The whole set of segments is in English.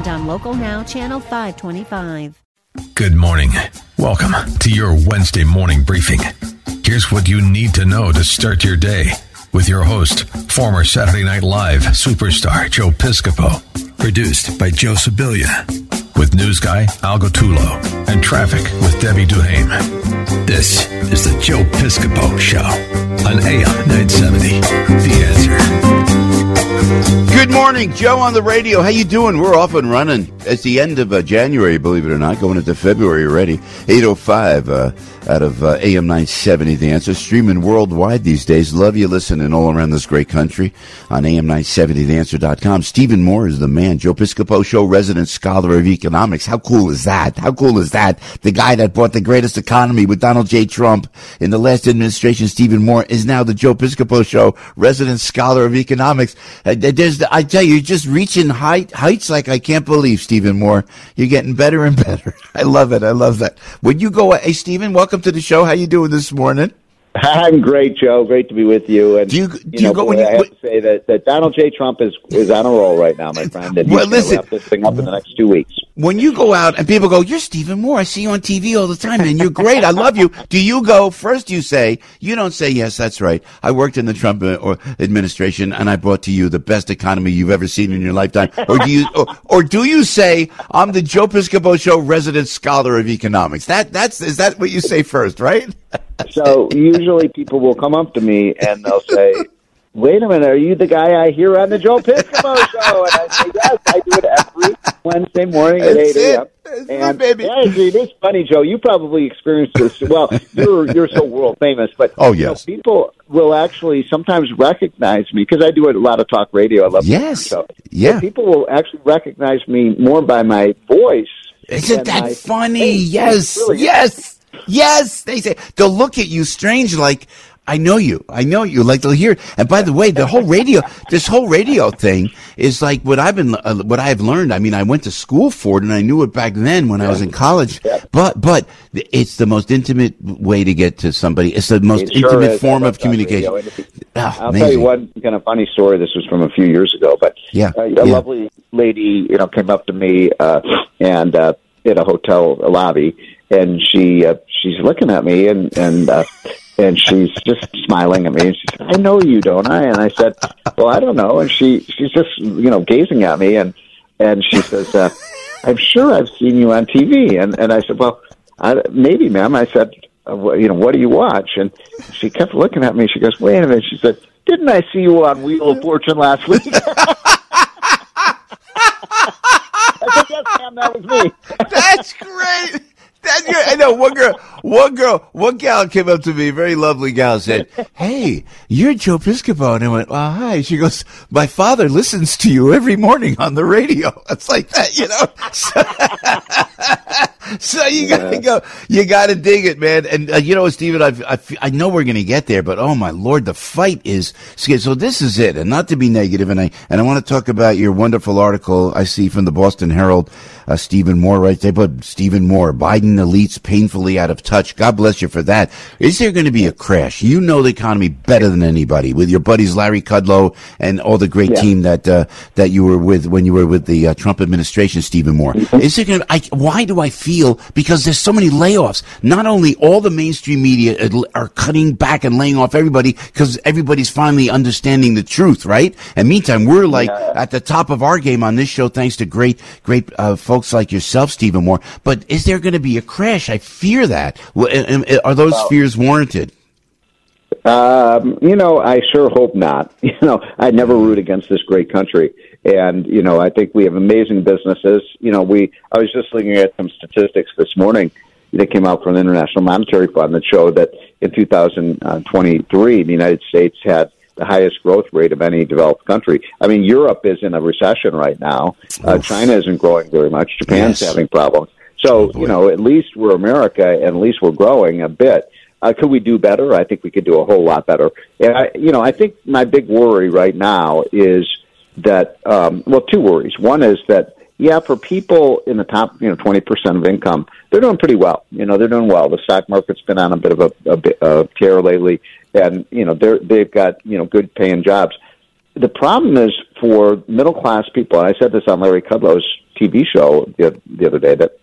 and on Local Now, Channel 525. Good morning. Welcome to your Wednesday morning briefing. Here's what you need to know to start your day with your host, former Saturday Night Live superstar Joe Piscopo. Produced by Joe Sibilia. With news guy Al Gattullo and traffic with Debbie Duhame. This is the Joe Piscopo Show on AM 970. The answer. Good morning, Joe on the radio. How you doing? We're off and running. It's the end of uh, January, believe it or not, going into February already. 805 uh, out of uh, AM 970, The Answer. Streaming worldwide these days. Love you listening all around this great country on AM970TheAnswer.com. Stephen Moore is the man. Joe Piscopo Show resident scholar of economics. How cool is that? How cool is that? The guy that brought the greatest economy with Donald J. Trump in the last administration, Stephen Moore, is now the Joe Piscopo Show resident scholar of economics. Uh, there's, the, I tell you, you're just reaching height, heights like I can't believe, Stephen Moore. You're getting better and better. I love it. I love that. Would you go, hey, Stephen, welcome to the show. How you doing this morning? I'm great, Joe. Great to be with you. And Do you- do you you know, go boy, when you- I have to say that, that Donald J. Trump is is on a roll right now, my friend. And Well, listen. wrap this thing up in the next two weeks. When you go out and people go, you're Stephen Moore. I see you on TV all the time and you're great. I love you. Do you go first? You say, you don't say, yes, that's right. I worked in the Trump uh, administration and I brought to you the best economy you've ever seen in your lifetime. Or do you, or, or do you say, I'm the Joe Piscopo show resident scholar of economics? That, that's, is that what you say first, right? So usually people will come up to me and they'll say, "Wait a minute, are you the guy I hear on the Joe Piscopo show?" And I say, "Yes, I do it every Wednesday morning at That's eight a.m." And baby. it is funny, Joe. You probably experienced this. Well, you're you're so world famous, but Oh, you know, yes. people will actually sometimes recognize me because I do a lot of talk radio. I love Yes. show. Yeah. So people will actually recognize me more by my voice. Isn't that funny? face. Yes, Really yes, yes. They say they'll look at you strange, like I know you, I know you. Like they'll hear. And by the way, the whole radio, this whole radio thing is like what I've been, uh, what I've learned. I mean, I went to school for it, and I knew it back then when I was in college. But, but it's the most intimate way to get to somebody. It's the most It sure intimate form of radio. communication. Ah, I'll tell you one kind of funny story. This was from a few years ago, but Yeah, a, a yeah. lovely lady, you know, came up to me uh, and uh, in a hotel lobby, and she uh, she's looking at me and and uh, and she's just smiling at me, and she said, "I know you, don't I?" And I said, "Well, I don't know." And she she's just you know gazing at me, and and she says, uh, "I'm sure I've seen you on TV." And and I said, "Well, I, maybe, ma'am." I said, uh, "You know, what do you watch?" And she kept looking at me. She goes, "Wait a minute." She said, "Didn't I see you on Wheel of Fortune last week?" I said, "Yes, ma'am, that was me." That's great. That's great. I know one girl, one girl, one gal came up to me, very lovely gal, said, "Hey, you're Joe Piscopo," and I went, "Oh, hi." She goes, "My father listens to you every morning on the radio." It's like that, you know. So, so you gotta go, you gotta dig it, man. And uh, you know, Stephen, I've, I, f- I know we're gonna get there, but oh my lord, the fight is scared. So this is it, and not to be negative, and I and I want to talk about your wonderful article I see from the Boston Herald, uh, Stephen Moore, right? They put Stephen Moore, Biden elites painfully out of touch. God bless you for that. Is there going to be a crash? You know the economy better than anybody with your buddies Larry Kudlow and all the great Yeah. team that uh, that you were with when you were with the uh, Trump administration, Stephen Moore. Is there going to? I, why do I feel? Because there's so many layoffs. Not only all the mainstream media are- are cutting back and laying off everybody because everybody's finally understanding the truth, right? And meantime, we're like at the top of our game on this show, thanks to great, great uh, folks like yourself, Stephen Moore. But is there going to be a crash? I fear that. Well, and- and Are those fears warranted? Um, you know, I sure hope not. You know, I never root against this great country, and you know, I think we have amazing businesses. You know, we. I was just looking at some statistics this morning that came out from the International Monetary Fund that showed that in 2023, the United States had the highest growth rate of any developed country. I mean, Europe is in a recession right now. Uh, China isn't growing very much. Japan's Yes. having problems. So, you know, at least we're America and at least we're growing a bit. Uh, could we do better? I think we could do a whole lot better. And I, you know, I think my big worry right now is that, um, well, two worries. One is that, yeah, for people in the top, you know, 20% of income, they're doing pretty well. You know, they're doing well. The stock market's been on a bit of a, a, a tear lately and, you know, they're, they've got, you know, good paying jobs. The problem is for middle class people, and I said this on Larry Kudlow's TV show the, the other day, that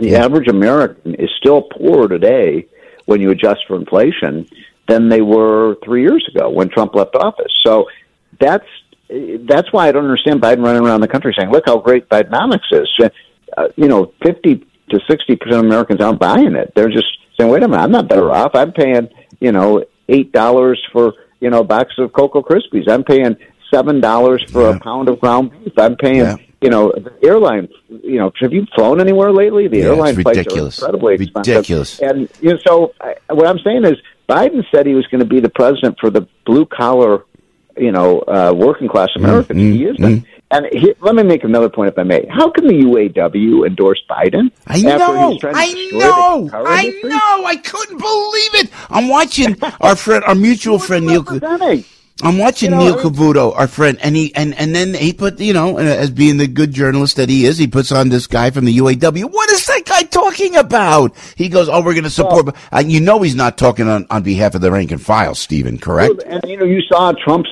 the average American is still poorer today when you adjust for inflation than they were three years ago when Trump left office. So that's that's why I don't understand Biden running around the country saying, "Look how great Bidenomics is." Uh, you know, fifty to sixty percent of Americans aren't buying it. They're just saying, "Wait a minute, I'm not better off. I'm paying you know eight dollars for you know a box of Cocoa Krispies. I'm paying seven dollars for yeah. a pound of ground beef. I'm paying." Yeah you know, the airline, you know, have you flown anywhere lately? The yeah, airline flights are incredibly expensive. Ridiculous. And, you know, so I, what I'm saying is Biden said he was going to be the president for the blue collar, you know, uh, working class mm, Americans. Mm-hmm. He is. Mm-hmm. And he, let me make another point, if I may. How can the UAW endorse Biden? I know. I know. I know. I couldn't believe it. I'm watching our friend, our mutual friend Neil. I'm watching you know, Neil Cavuto, our friend, and he and and then he put you know as being the good journalist that he is, he puts on this guy from the UAW. What is that guy talking about? He goes, "Oh, we're going to support," well, uh, you know he's not talking on on behalf of the rank and file, Stephen. Correct? And you know you saw Trump's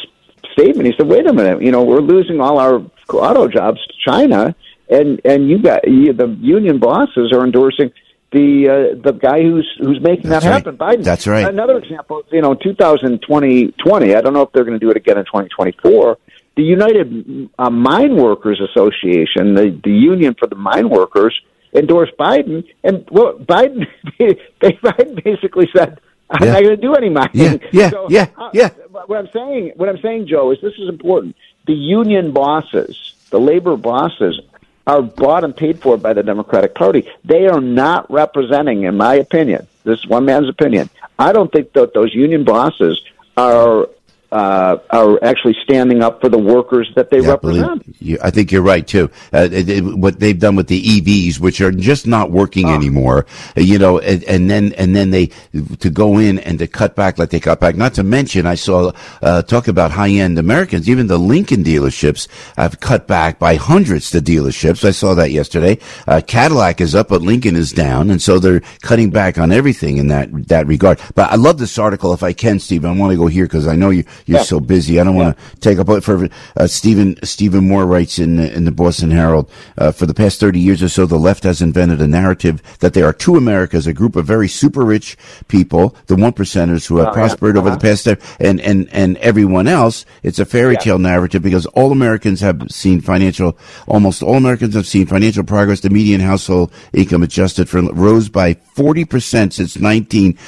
statement. He said, "Wait a minute, you know we're losing all our auto jobs to China, and and you got you, the union bosses are endorsing." The uh, the guy who's who's making That's that happen, right. Biden. That's right. Another example, you know, 2020, 20, I don't know if they're going to do it again in 2024. The United uh, Mine Workers Association, the the union for the mine workers, endorsed Biden, and well, Biden, they, Biden basically said, "I'm yeah. not going to do any mining." Yeah, yeah, so, yeah, uh, yeah. What I'm saying, what I'm saying, Joe, is this is important. The union bosses, the labor bosses, are bought and paid for by the Democratic Party. They are not representing, in my opinion, this is one man's opinion. I don't think that those union bosses are uh, are actually standing up for the workers that they yeah, represent. You, I think you're right too. Uh, it, it, what they've done with the EVs, which are just not working oh. anymore, uh, you know, and, and, then and then they to go in and to cut back like they cut back. Not to mention, I saw uh, talk about high end Americans. Even the Lincoln dealerships have cut back by hundreds. The dealerships, I saw that yesterday. Uh, Cadillac is up, but Lincoln is down, and so they're cutting back on everything in that that regard. But I love this article. If I can, Steve, I want to go here because I know you you're yeah. so busy. I don't yeah. want to take up for uh, Stephen Stephen Moore writes in in the Boston Herald. Uh, for the past thirty years or so, the left has invented a narrative that there are two Americas: a group of very super rich people, the one percenters who have oh, prospered yeah. uh-huh. over the past, and and and everyone else. It's a fairy tale narrative because all Americans have seen financial. Almost all Americans have seen financial progress. The median household income adjusted for rose by forty percent since nineteen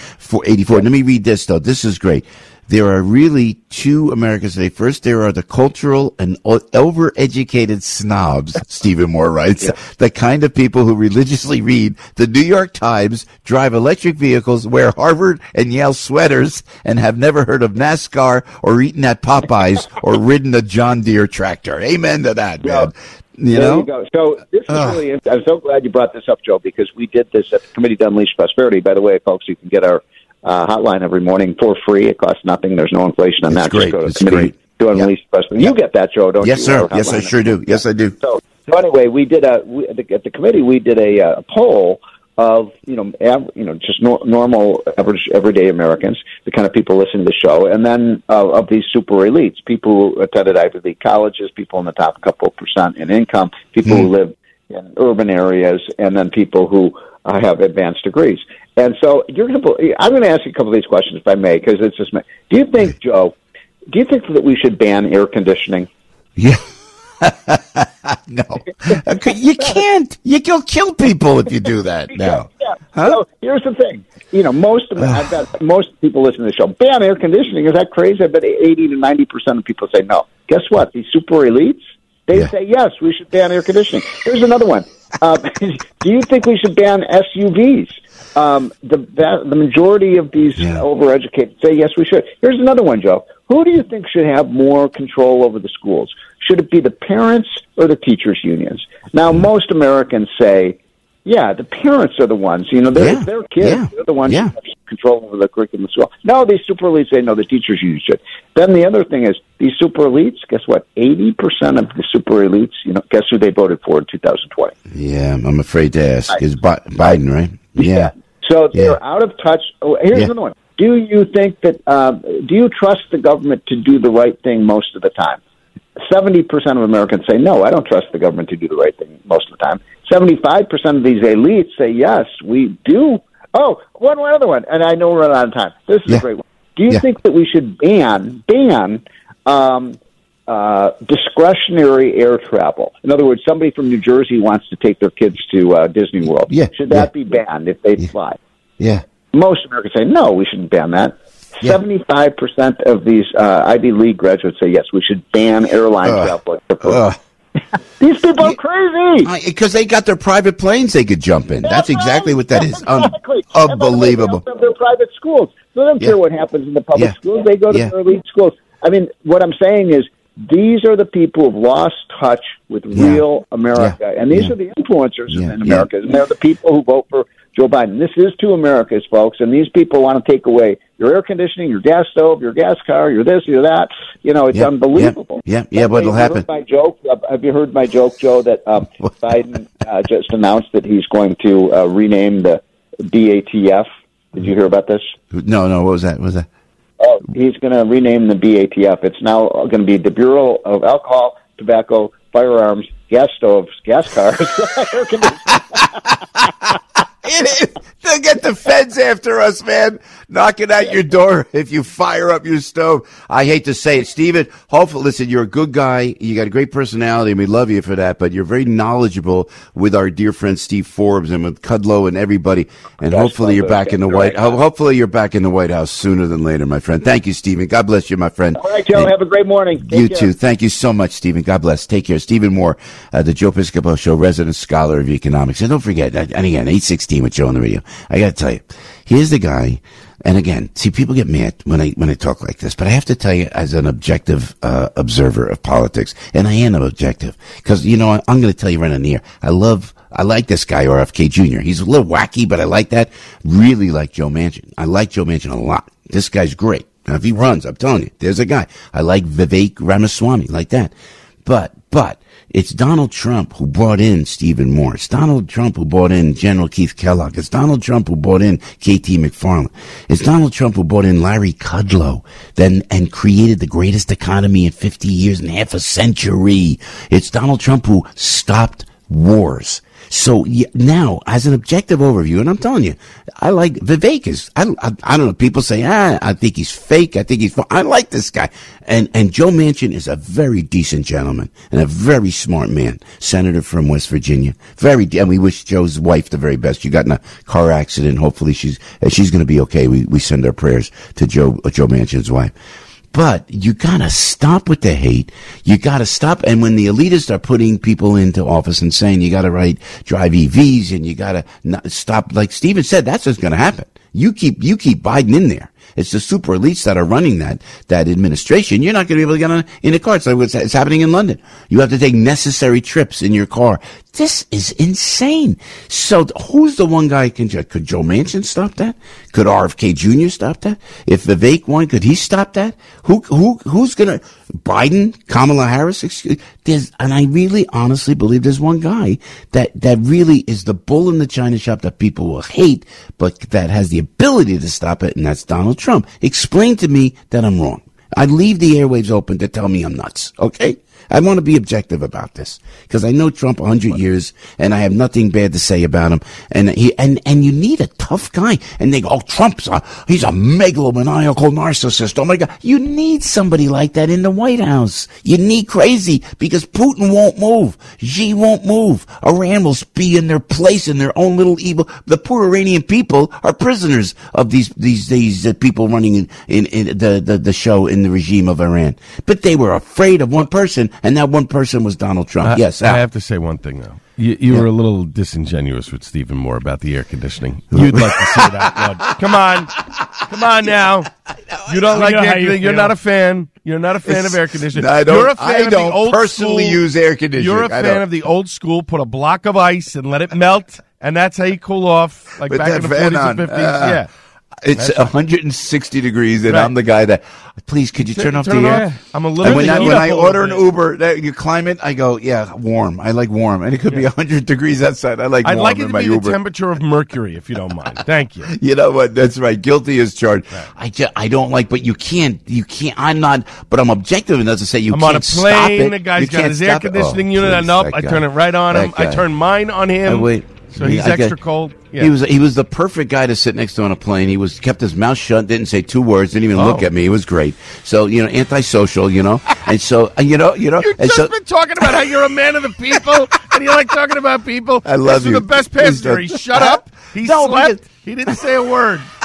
eighty four. Let me read this though. This is great there are really two Americas today. First, there are the cultural and overeducated snobs, Stephen Moore writes, yeah. the kind of people who religiously read the New York Times, drive electric vehicles, wear Harvard and Yale sweaters, and have never heard of NASCAR or eaten at Popeyes or ridden a John Deere tractor. Amen to that, yeah. man. You there know? you go. So this is really. I'm so glad you brought this up, Joe, because we did this at the Committee to Unleash Prosperity. By the way, folks, you can get our uh, hotline every morning for free. It costs nothing. There's no inflation on it's that. Great. Just go to it's great. To unleash yeah. You get that, Joe, don't you? yes, you? Sir. Yes, I sure do. Yes, I do. So, so anyway, we did a we, at, the, at the committee. We did a, uh, a poll of you know av- you know just no- normal average everyday Americans, the kind of people listening to the show, and then uh, of these super elites, people who attended Ivy League colleges, people in the top couple percent in income, people mm. who live in urban areas, and then people who uh, have advanced degrees. And so you're going to. I'm going to ask you a couple of these questions, if I may, because it's just. Do you think, Joe? Do you think that we should ban air conditioning? Yeah. no, you can't. You'll kill people if you do that now. Yeah. Huh? So here's the thing. You know, most of I've got most people listening to the show ban air conditioning. Is that crazy? I bet eighty to ninety percent of people say no. Guess what? These super elites, they yeah. say yes. We should ban air conditioning. Here's another one. Uh, do you think we should ban SUVs? Um, the the majority of these yeah. overeducated say yes, we should. Here's another one, Joe. Who do you think should have more control over the schools? Should it be the parents or the teachers' unions? Now, most Americans say Yeah, the parents are the ones. You know, they're Yeah. their kids. Yeah. They're the ones Yeah. who have control over the curriculum as well. No, these super elites say no. The teachers use it. Then the other thing is these super elites. Guess what? Eighty percent of the super elites. You know, guess who they voted for in 2020? Yeah, I'm afraid to ask. Is Bi- Biden right? Yeah. So they're out of touch. Oh, here's Yeah. another one. Do you think that? Um, do you trust the government to do the right thing most of the time? Seventy percent of Americans say no. I don't trust the government to do the right thing most of the time. Seventy-five percent of these elites say yes, we do. Oh, one one other one, and I know we're running out of time. This is Yeah. a great one. Do you Yeah. think that we should ban ban um, uh, discretionary air travel? In other words, somebody from New Jersey wants to take their kids to uh, Disney World. Yeah, Should that yeah. be banned if they fly? Yeah. Most Americans say no, we shouldn't ban that. Yeah. Seventy-five percent of these uh, Ivy League graduates say yes, we should ban airline Ugh. travel. Ugh. These people are crazy. Because they got their private planes they could jump in. That's exactly what that is. Un- Exactly. And by the they unbelievable. their private schools. So they don't Yeah. care what happens in the public Yeah. schools. They go to Yeah. their elite schools. I mean, what I'm saying is these are the people who've lost touch with real America. And these are the influencers in America. And they're the people who vote for Joe Biden. This is two Americas, folks. And these people want to take away your air conditioning, your gas stove, your gas car, your this, your that. You know, it's unbelievable. Yeah. Yeah. But it'll happen. My joke. Uh, Have you heard my joke, Joe? That um, Biden uh, just announced that he's going to uh, rename the BATF. Did you hear about this? No, no. What was that? What was that? Oh, he's going to rename the BATF. It's now going to be the Bureau of Alcohol, Tobacco, Firearms, Gas Stoves, Gas Cars, Air Conditioning. It. They'll get the feds after us, man. Knocking at your door if you fire up your stove. I hate to say it, Stephen. Hopefully, listen, you're a good guy. You got a great personality, and we love you for that. But you're very knowledgeable with our dear friend Steve Forbes and with Kudlow and everybody. And hopefully, you're back in the White. ho- Hopefully, you're back in the White House sooner than later, my friend. Thank you, Stephen. God bless you, my friend. All right, Joe. And- Have a great morning. Take you care. too. Thank you so much, Stephen. God bless. Take care. Stephen Moore, uh, the Joe Piscopo Show, resident scholar of economics. And don't forget, uh, and again, 816 with Joe on the radio. I got to tell you, here's the guy. And again, see, people get mad when I, when I talk like this, but I have to tell you as an objective, uh, observer of politics, and I am objective, because, you know, I, I'm going to tell you right on the air. I love, I like this guy, RFK Jr. He's a little wacky, but I like that. Really like Joe Manchin. I like Joe Manchin a lot. This guy's great. Now, if he runs, I'm telling you, there's a guy. I like Vivek Ramaswamy, like that. But, but, it's Donald Trump who brought in Stephen Moore. It's Donald Trump who brought in General Keith Kellogg. It's Donald Trump who brought in KT McFarland. It's Donald Trump who brought in Larry Kudlow, then, and created the greatest economy in 50 years and half a century. It's Donald Trump who stopped wars. So now, as an objective overview, and I'm telling you, I like Vivek is. I, I, I don't know. People say, ah, I think he's fake. I think he's. I like this guy, and and Joe Manchin is a very decent gentleman and a very smart man. Senator from West Virginia, very. And we wish Joe's wife the very best. You got in a car accident. Hopefully, she's she's going to be okay. We we send our prayers to Joe Joe Manchin's wife. But you gotta stop with the hate. You gotta stop. And when the elitists are putting people into office and saying you gotta write, drive EVs and you gotta stop, like Stephen said, that's what's gonna happen. You keep, you keep Biden in there. It's the super elites that are running that, that administration. You're not going to be able to get on in a car. It's like what's it's happening in London. You have to take necessary trips in your car. This is insane. So who's the one guy can, could Joe Manchin stop that? Could RFK Jr. stop that? If Vivek won, could he stop that? Who, who, who's gonna, Biden, Kamala Harris? Excuse, there's, and I really honestly believe there's one guy that, that really is the bull in the china shop that people will hate, but that has the ability to stop it, and that's Donald Trump. Explain to me that I'm wrong. I leave the airwaves open to tell me I'm nuts, okay? I want to be objective about this because I know Trump a hundred years and I have nothing bad to say about him. And he, and, and you need a tough guy. And they go, oh, Trump's a, he's a megalomaniacal narcissist. Oh my God. You need somebody like that in the White House. You need crazy because Putin won't move. Xi won't move. Iran will be in their place in their own little evil. The poor Iranian people are prisoners of these, these, these uh, people running in, in, in the, the, the show in the regime of Iran. But they were afraid of one person and that one person was Donald Trump. I- yes. I Al. have to say one thing though. You, you were a little disingenuous with Stephen Moore about the air conditioning. You'd like to see that one. Come on, come on now. You don't We like know the how air you conditioning. You're not a fan. You're not a fan of air conditioning. I don't- You're a fan I of don't the old personally school- use air conditioning. You're a I fan don't. of the old school. Put a block of ice and let it melt and that's how you cool off, like With back in the 40s on. and 50s. Ah. yeah. It's 160 degrees, and Right. I'm the guy that. Please, could you turn off turn the air? off. I'm a little And when I, when I order an. Uber, that you climb it, I go, yeah, warm. I like warm, and it could be 100 degrees outside. I like I'd warm like it to be the Uber. temperature of mercury, if you don't mind. Thank you. You know what? That's right. Guilty as charged. I just, I don't like, but you can't, you can't. I'm not, but I'm objective enough to say you I'm can't on a stop plane. it. The guy's You got his air it. Oh, conditioning Oh, unit please, on up. I turn it right on him. I turn mine on him. I wait. So he's I extra cold. Yeah. He was he was the perfect guy to sit next to on a plane. He was kept his mouth shut, didn't say two words, didn't even look Oh. at me. He was great. So you know, antisocial. You know, and so uh, you know, you know, You've just so been talking about how you're a man of the people and you like talking about people. I love This you. the best pastor. He shut up. He No, slept. He didn't say a word.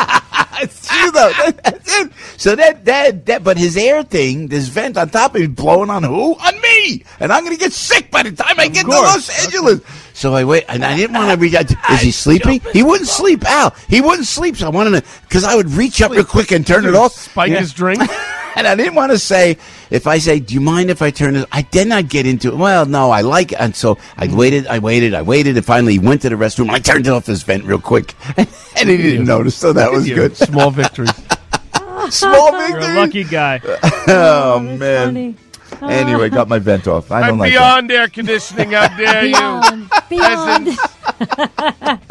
it's true though. That's it. So that that that, but his air thing, this vent on top of him, blowing on who? On me, and I'm gonna get sick by the time I get to. Los Angeles. So I wait, and I didn't want to reach out. to- Is he sleeping? He wouldn't sleep, Al. He wouldn't sleep. So I wanted to, because I would reach up real quick and turn it off. Spike Yeah. his drink. And I didn't want to say, if I say, do you mind if I turn it? I did not get into it. Well, no, I like it. And so I waited, I waited, I waited, and finally went to the restroom. I turned off his vent real quick. and he didn't notice, so that was good. Small victories. Small You're a victory. lucky guy. Oh, man. Anyway, got my vent off. I don't I'm like beyond air conditioning. How dare you? Beyond, beyond. Peasants.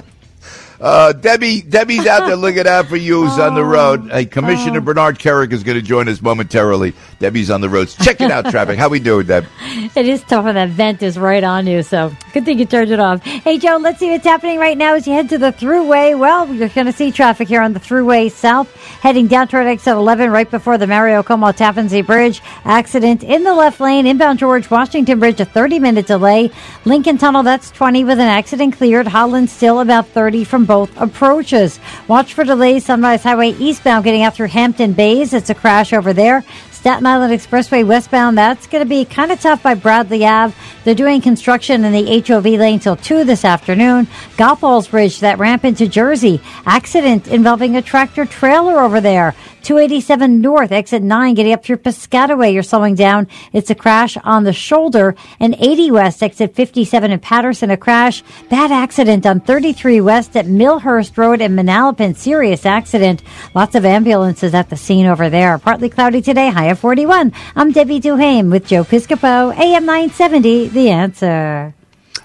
Uh, Debbie, Debbie's out there looking out for you on the road. Hey, Commissioner Bernard Kerik is going to join us momentarily. Debbie's on the roads. Check it out, traffic. How we doing, Deb? It is tough when that vent is right on you, so good thing you turned it off. Hey, Joe, let's see what's happening right now as you head to the throughway. Well, you're going to see traffic here on the throughway south, heading down toward exit 11 right before the Mario Cuomo Tappan Zee Bridge. Accident in the left lane, inbound George Washington Bridge, a 30 minute delay. Lincoln Tunnel, that's 20 with an accident cleared. Holland still about 30 from both approaches. Watch for delays, Sunrise Highway eastbound getting out through Hampton Bays. It's a crash over there. Staten Island Expressway westbound, that's going to be kind of tough by Bradley Ave. They're doing construction in the HOV lane till 2 this afternoon. Goethals Bridge, that ramp into Jersey. Accident involving a tractor trailer over there. 287 North, exit 9, getting up through Piscataway. You're slowing down. It's a crash on the shoulder. And 80 West, exit 57 in Paterson, a crash. Bad accident on 33 West at Millhurst Road in Manalapan. Serious accident. Lots of ambulances at the scene over there. Partly cloudy today, high of 41. I'm Debbie Duhame with Joe Piscopo, AM 970, The Answer.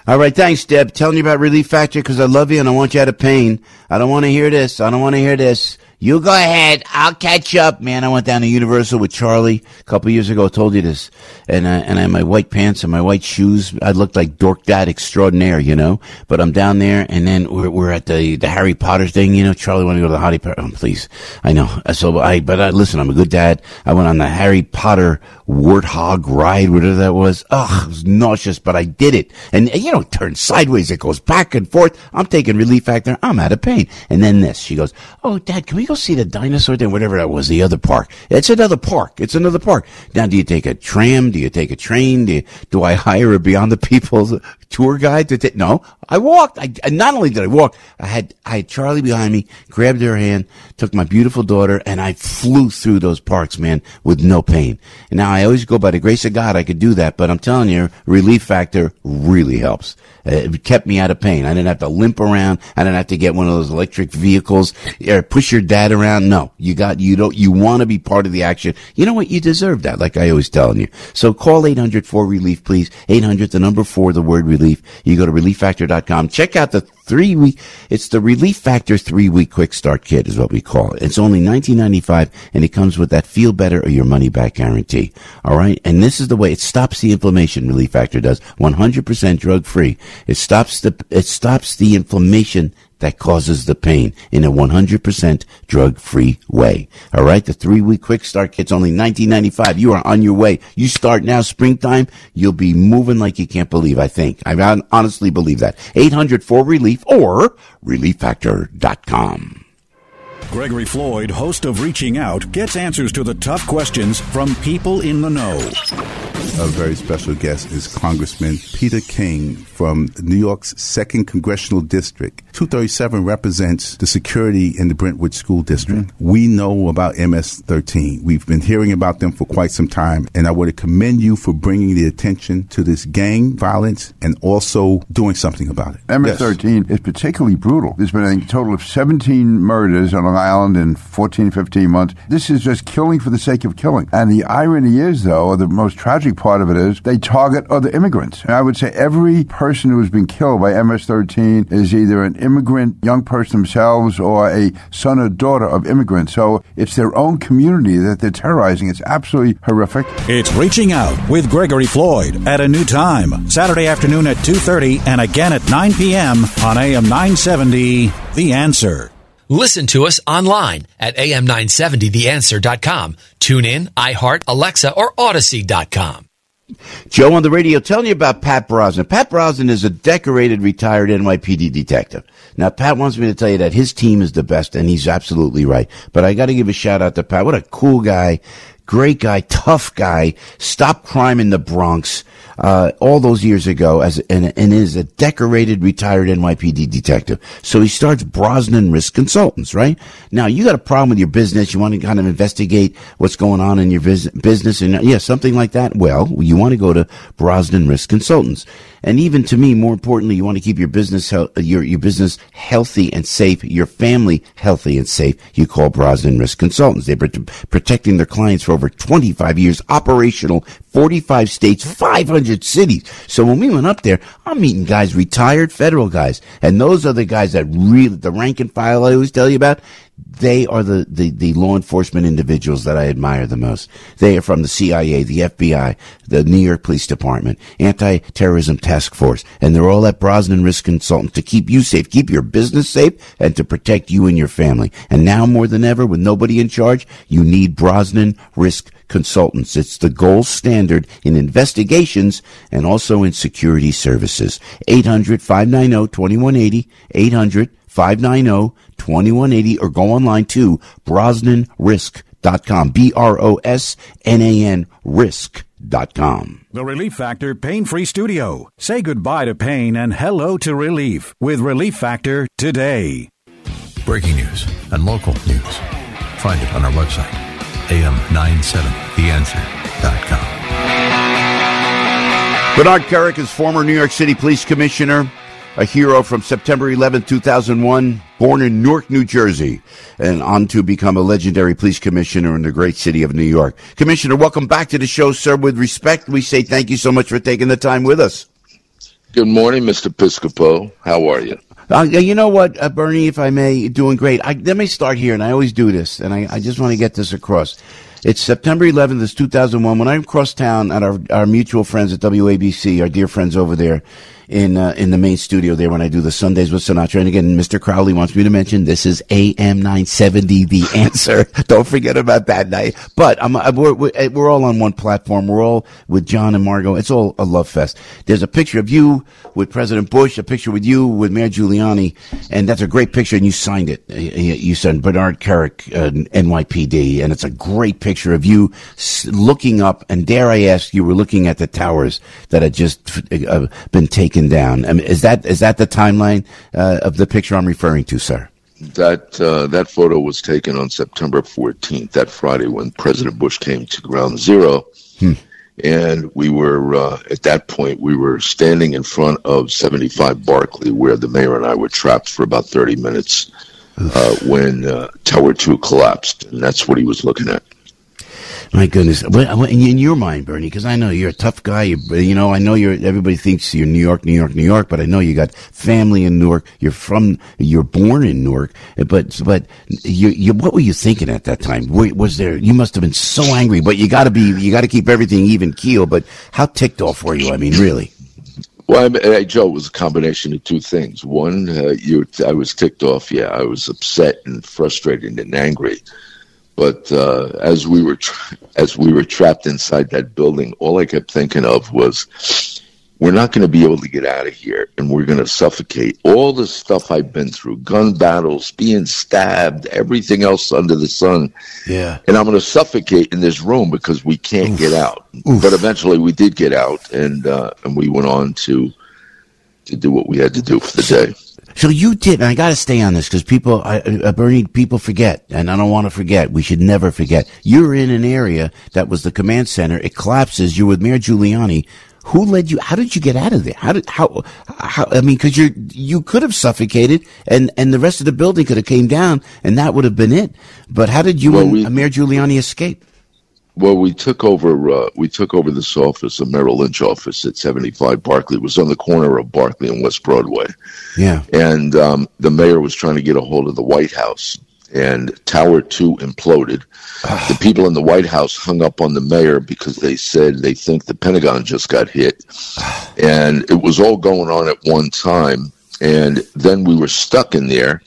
All right, thanks, Deb. Telling you about Relief Factor because I love you and I want you out of pain. I don't want to hear this. I don't want to hear this. You go ahead. I'll catch up, man. I went down to Universal with Charlie a couple years ago. I told you this, and I, and I had my white pants and my white shoes. I looked like dork dad extraordinaire, you know. But I'm down there, and then we're, we're at the the Harry Potter thing, you know. Charlie wanted to go to the Harry Potter. Oh, please, I know. So I, but I listen. I'm a good dad. I went on the Harry Potter warthog ride, whatever that was. Ugh, it was nauseous, but I did it. And you know, it turns sideways. It goes back and forth. I'm taking relief factor. I'm out of pain. And then this, she goes, "Oh, Dad, can we go see the dinosaur thing? Whatever that was, the other park. It's another park. It's another park. Now, do you take a tram? Do you take a train? Do you, do I hire a Beyond the People's tour guide to? No, I walked. I not only did I walk, I had I had Charlie behind me, grabbed her hand, took my beautiful daughter, and I flew through those parks, man, with no pain. Now I always go by the grace of God, I could do that, but I'm telling you, relief factor really helps. It kept me out of pain. I didn't have to limp around. I didn't have to get one of those electric vehicles or push your dad around. No, you got, you don't, you want to be part of the action. You know what? You deserve that, like I always telling you. So call 800 for relief, please. 800, the number four, the word relief. You go to relieffactor.com. Check out the three week, it's the Relief Factor three week quick start kit is what we call it. It's only 19.95 and it comes with that feel better or your money back guarantee. All right. And this is the way it stops the inflammation. Relief Factor does 100% drug free. It stops the, it stops the inflammation that causes the pain in a 100% drug-free way. All right, the three-week quick start kit's only 19.95. You are on your way. You start now, springtime. You'll be moving like you can't believe. I think I hon- honestly believe that. 800 for relief or relieffactor.com. Gregory Floyd, host of Reaching Out, gets answers to the tough questions from people in the know. A very special guest is Congressman Peter King from New York's 2nd Congressional District. 237 represents the security in the Brentwood School District. Mm-hmm. We know about MS-13. We've been hearing about them for quite some time, and I would commend you for bringing the attention to this gang violence and also doing something about it. MS-13 yes. is particularly brutal. There's been a total of 17 murders on Long Island in 14, 15 months. This is just killing for the sake of killing. And the irony is, though, or the most tragic part of it is, they target other immigrants. And I would say every person who has been killed by MS-13 is either an immigrant, young person themselves, or a son or daughter of immigrants. So it's their own community that they're terrorizing. It's absolutely horrific. It's Reaching Out with Gregory Floyd at a new time, Saturday afternoon at 2.30 and again at 9 p.m. on AM 970, The Answer. Listen to us online at am970theanswer.com. Tune in, iHeart, Alexa, or Audacy.com. Joe on the radio telling you about Pat Brosnan. Pat Brosnan is a decorated retired NYPD detective. Now, Pat wants me to tell you that his team is the best, and he's absolutely right. But I got to give a shout out to Pat. What a cool guy, great guy, tough guy. Stop crime in the Bronx uh, all those years ago as and, and is a decorated retired NYPD detective. So he starts Brosnan Risk Consultants, right? Now you got a problem with your business. You want to kind of investigate what's going on in your business and yeah, something like that. Well, you want to go to Brosnan Risk Consultants. And even to me, more importantly, you want to keep your business, uh, your, your business healthy and safe, your family healthy and safe. You call Brosnan Risk Consultants. They've been protecting their clients for over 25 years, operational, 45 states, 500 cities. So when we went up there, I'm meeting guys, retired federal guys. And those are the guys that really, the rank and file I always tell you about, they are the, the, the law enforcement individuals that I admire the most. They are from the CIA, the FBI, the New York Police Department, Anti-Terrorism Task Force, and they're all at Brosnan Risk Consultant to keep you safe, keep your business safe, and to protect you and your family. And now more than ever, with nobody in charge, you need Brosnan Risk Consultants. It's the gold standard in investigations and also in security services. 800-590-2180, 800-590 2180 or go online to brosnanrisk.com. B-R-O-S-N-A-N risk.com. The Relief Factor Pain Free Studio. Say goodbye to pain and hello to relief with Relief Factor today. Breaking news and local news. Find it on our website, am970theanswer.com. Bernard Kerik is former New York City Police Commissioner a hero from September 11, 2001, born in Newark, New Jersey, and on to become a legendary police commissioner in the great city of New York. Commissioner, welcome back to the show, sir. With respect, we say thank you so much for taking the time with us. Good morning, Mr. Piscopo. How are you? Uh, you know what, uh, Bernie, if I may, doing great. I, let me start here, and I always do this, and I, I just want to get this across. It's September 11th, it's 2001. When I'm across town at our, our mutual friends at WABC, our dear friends over there, in uh, in the main studio there when I do the Sundays with Sinatra. And again, Mr. Crowley wants me to mention this is AM 970, the answer. Don't forget about that night. But I'm, uh, we're, we're all on one platform. We're all with John and Margot. It's all a love fest. There's a picture of you with President Bush, a picture with you with Mayor Giuliani, and that's a great picture. And you signed it. You signed Bernard Kerik, uh, NYPD, and it's a great picture of you looking up. And dare I ask, you were looking at the towers that had just uh, been taken taken down. I mean, is that is that the timeline uh, of the picture I'm referring to, sir? That uh, that photo was taken on September 14th, that Friday when President Bush came to Ground Zero, hmm. and we were uh, at that point we were standing in front of 75 Barclay, where the mayor and I were trapped for about 30 minutes uh, when uh, Tower Two collapsed, and that's what he was looking at. My goodness, in your mind, Bernie, because I know you're a tough guy. You, you know, I know you're. Everybody thinks you're New York, New York, New York, but I know you got family in Newark. You're from, you're born in Newark, but but you, you what were you thinking at that time? Was there? You must have been so angry, but you got to be, you got to keep everything even keel. But how ticked off were you? I mean, really. Well, I, Joe, it was a combination of two things. One, uh, you, I was ticked off. Yeah, I was upset and frustrated and angry. But uh, as we were tra- as we were trapped inside that building, all I kept thinking of was, we're not going to be able to get out of here, and we're going to suffocate. All the stuff I've been through, gun battles, being stabbed, everything else under the sun. Yeah. And I'm going to suffocate in this room because we can't Oof. get out. Oof. But eventually, we did get out, and uh, and we went on to to do what we had to do for the day. So you did, and I got to stay on this because people, I, uh, Bernie, people forget, and I don't want to forget. We should never forget. You're in an area that was the command center. It collapses. You're with Mayor Giuliani. Who led you? How did you get out of there? How did how? how I mean, because you you could have suffocated, and and the rest of the building could have came down, and that would have been it. But how did you Well, and we- Mayor Giuliani escape? Well, we took over. Uh, we took over this office, the Merrill Lynch office at 75 Barclay. It was on the corner of Barclay and West Broadway. Yeah. And um, the mayor was trying to get a hold of the White House, and Tower Two imploded. the people in the White House hung up on the mayor because they said they think the Pentagon just got hit, and it was all going on at one time. And then we were stuck in there,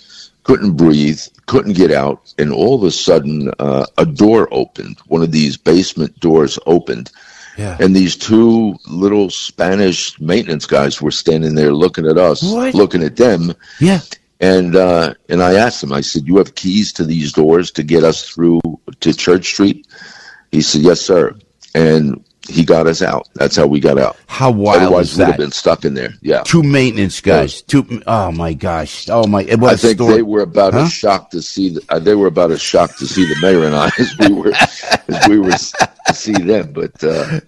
couldn't breathe, couldn't get out, and all of a sudden, uh, a door opened. One of these basement doors opened. Yeah. And these two little Spanish maintenance guys were standing there looking at us, What? looking at them. Yeah. And uh, and I asked him, I said, "You have keys to these doors to get us through to Church Street?" He said, "Yes, sir." And he got us out. That's how we got out. How wild Otherwise, is we'd have been stuck in there. Yeah. Two maintenance guys. Two. Oh my gosh. Oh my. What I think story. they were about Huh? as shocked to see. The, uh, they were about as shocked to see the mayor and I as we were as we were to see them. But uh,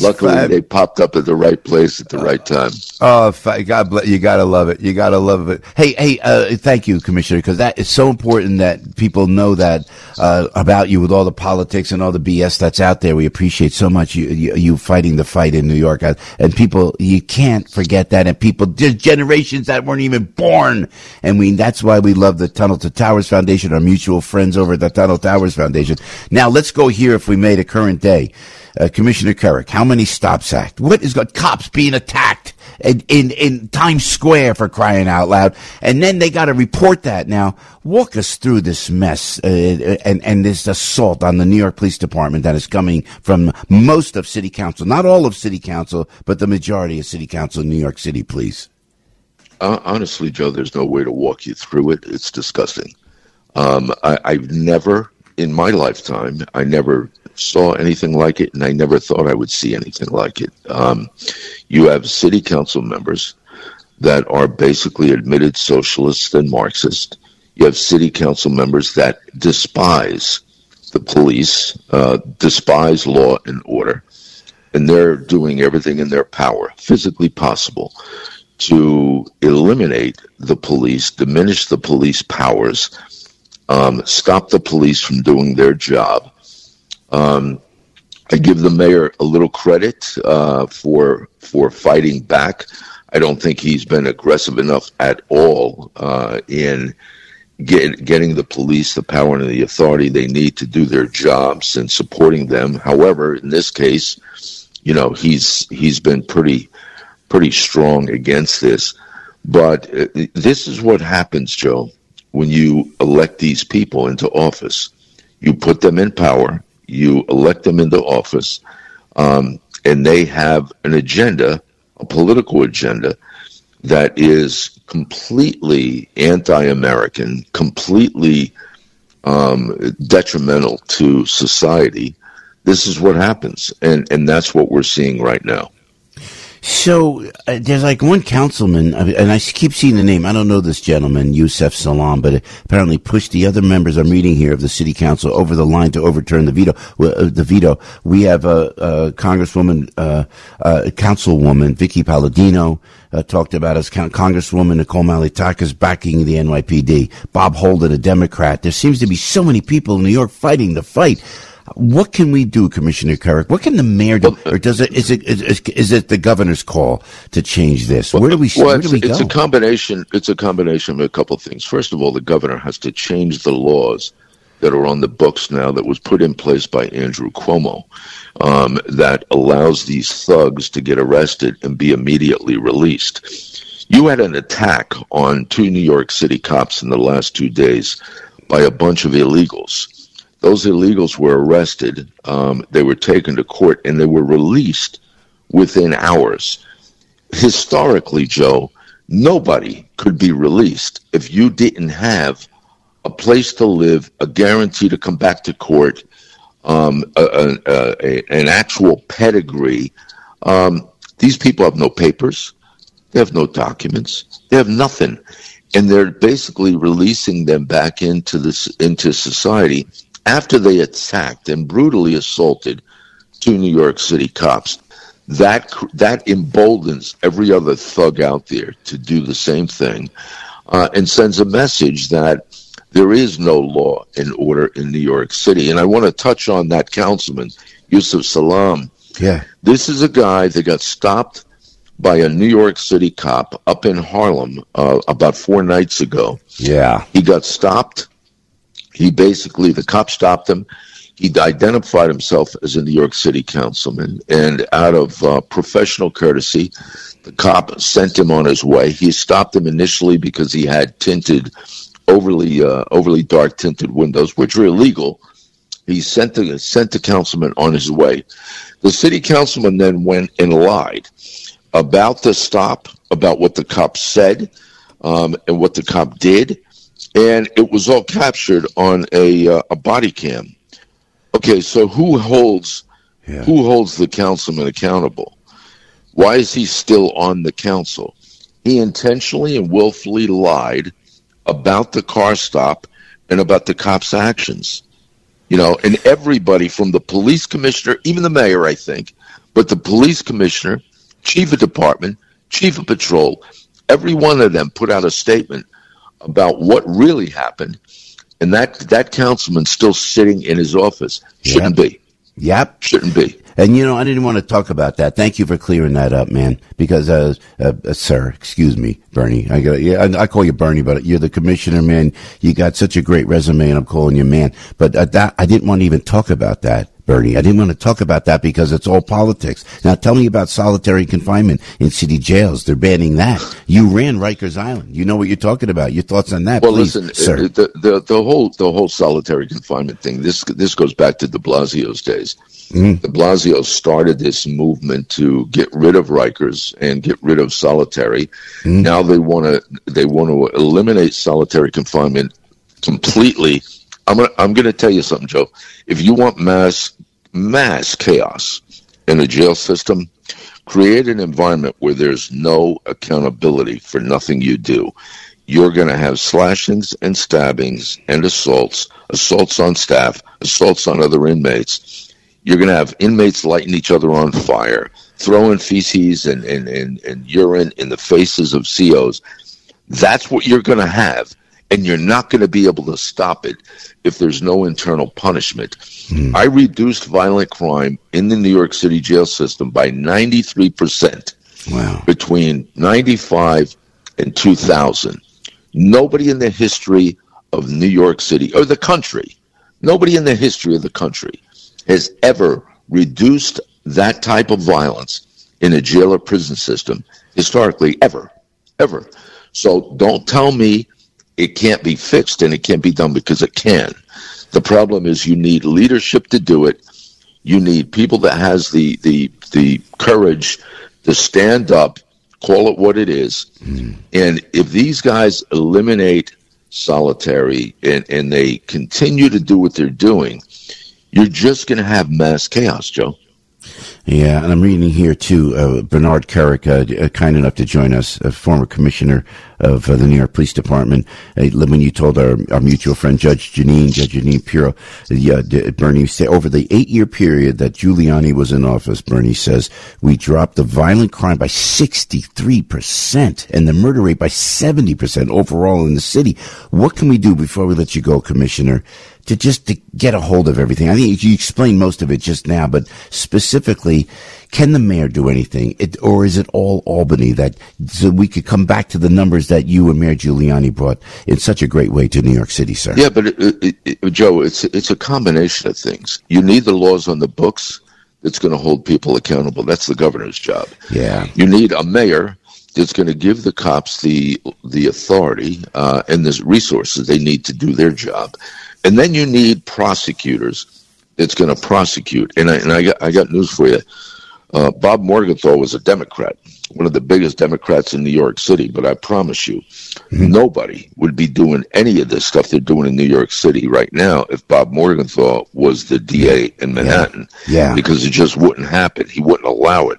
luckily, they popped up at the right place at the right time. Oh, God bless you! Gotta love it. You gotta love it. Hey, hey, uh, thank you, Commissioner, because that is so important that people know that uh, about you with all the politics and all the BS that's out there. We appreciate so much you you, fighting the fight in New York, Uh, and people you can't forget that. And people, there's generations that weren't even born, and we that's why we love the Tunnel to Towers Foundation, our mutual friends over at the Tunnel Towers Foundation. Now let's go here if we made a current day. Uh, Commissioner Kerik, how many stops act? What is got cops being attacked in, in in Times Square for crying out loud? And then they got to report that. Now, walk us through this mess uh, and and this assault on the New York Police Department that is coming from most of City Council, not all of City Council, but the majority of City Council in New York City, please. Uh, honestly, Joe, there's no way to walk you through it. It's disgusting. Um, I, I've never, in my lifetime, I never saw anything like it, and I never thought I would see anything like it. Um, you have city council members that are basically admitted socialists and Marxists. You have city council members that despise the police, uh, despise law and order, and they're doing everything in their power, physically possible, to eliminate the police, diminish the police powers, um, stop the police from doing their job. Um, I give the mayor a little credit uh, for for fighting back. I don't think he's been aggressive enough at all uh, in get, getting the police the power and the authority they need to do their jobs and supporting them. However, in this case, you know he's he's been pretty pretty strong against this. But uh, this is what happens, Joe, when you elect these people into office. You put them in power, you elect them into office, um, and they have an agenda, a political agenda, that is completely anti American, completely um, detrimental to society. This is what happens, and, and that's what we're seeing right now. So uh, there's like one councilman, uh, and I keep seeing the name. I don't know this gentleman, Yusef Salaam, but apparently pushed the other members I'm reading here of the city council over the line to overturn the veto. Uh, the veto. We have a, uh Congresswoman, Councilwoman Vickie Paladino uh, talked about as Con- Congresswoman Nicole Malliotakis backing the NYPD. Bob Holden, a Democrat. There seems to be so many people in New York fighting the fight. What can we do, Commissioner Kerik? What can the mayor do, or does it is it is, is it the governor's call to change this? Where do we Well, where it's, do we it's a combination. It's a combination of a couple of things. First of all, the governor has to change the laws that are on the books now that was put in place by Andrew Cuomo um, that allows these thugs to get arrested and be immediately released. You had an attack on two New York City cops in the last two days by a bunch of illegals. Those illegals were arrested. Um, they were taken to court and they were released within hours historically, Joe, nobody could be released if you didn't have a place to live, a guarantee to come back to court, um, a, a, a, an actual pedigree. Um, these people have no papers, they have no documents, they have nothing. and they're basically releasing them back into this into society after they attacked and brutally assaulted two New York City cops. That that emboldens every other thug out there to do the same thing, uh, and sends a message that there is no law and order in New York City. And I want to touch on that councilman, Yusef Salaam. Yeah. This is a guy that got stopped by a New York City cop up in Harlem uh, about four nights ago. Yeah. He got stopped. He basically, the cop stopped him. He identified himself as a New York City councilman, and out of uh, professional courtesy, the cop sent him on his way. He stopped him initially because he had tinted, overly uh, overly dark tinted windows, which were illegal. He sent the sent the councilman on his way. The city councilman then went and lied about the stop, about what the cop said, um, and what the cop did, and it was all captured on a uh, a body cam. Okay, so who holds Yeah. who holds the councilman accountable? Why is he still on the council? He intentionally and willfully lied about the car stop and about the cop's actions. You know, and everybody from the police commissioner, even the mayor, I think, but the police commissioner, chief of department, chief of patrol, every one of them put out a statement about what really happened. And that that councilman's still sitting in his office. Shouldn't be. Yep. Shouldn't be. And you know, I didn't want to talk about that. Thank you for clearing that up, man. Because, uh, uh, uh sir, excuse me, Bernie. I got, yeah, I, I call you Bernie, but you're the commissioner, man. You got such a great resume, and I'm calling you man. But uh, that I didn't want to even talk about that. Bernie, I didn't want to talk about that because it's all politics. Now tell me about solitary confinement in city jails. They're banning that. You ran Rikers Island. You know what you're talking about. Your thoughts on that, Well, please, listen, sir. uh, the, the the whole the whole solitary confinement thing. This this goes back to De Blasio's days. Mm. De Blasio started this movement to get rid of Rikers and get rid of solitary. Mm. Now they want to they want to eliminate solitary confinement completely. I'm gonna, I'm going to tell you something, Joe. If you want mass mass chaos in the jail system, create an environment where there's no accountability for nothing you do. You're going to have slashings and stabbings and assaults, assaults on staff, assaults on other inmates. You're going to have inmates lighting each other on fire, throwing feces and, and, and, and urine in the faces of COs. That's what you're going to have. And you're not going to be able to stop it if there's no internal punishment. Hmm. I reduced violent crime in the New York City jail system by 93% wow. between 95 and 2000. Nobody in the history of New York City or the country, nobody in the history of the country has ever reduced that type of violence in a jail or prison system historically, ever, ever. So don't tell me it can't be fixed and it can't be done because it can. The problem is you need leadership to do it. You need people that has the the the courage to stand up, call it what it is. Mm-hmm. And if these guys eliminate solitary and, and they continue to do what they're doing, you're just going to have mass chaos, Joe. Yeah, and I'm reading here too. Uh, Bernard Kerik, uh, uh, kind enough to join us, a former commissioner of uh, the New York Police Department. When you told our, our mutual friend Judge Jeanine, Judge Jeanine Pirro, uh, Bernie said over the eight-year period that Giuliani was in office, Bernie says we dropped the violent crime by 63 percent and the murder rate by 70 percent overall in the city. What can we do before we let you go, Commissioner? To just to get a hold of everything. I think you explained most of it just now, but specifically, can the mayor do anything, it, or is it all Albany that so we could come back to the numbers that you and Mayor Giuliani brought in such a great way to New York City, sir? Yeah, but it, it, Joe, it's it's a combination of things. You need the laws on the books that's going to hold people accountable. That's the governor's job. Yeah. You need a mayor that's going to give the cops the the authority uh, and the resources they need to do their job, and then you need prosecutors that's going to prosecute. And I, and I got I got news for you. Uh, Bob Morgenthau was a Democrat, one of the biggest Democrats in New York City. But I promise you, nobody would be doing any of this stuff they're doing in New York City right now if Bob Morgenthau was the DA in Manhattan. Yeah. Because it just wouldn't happen. He wouldn't allow it.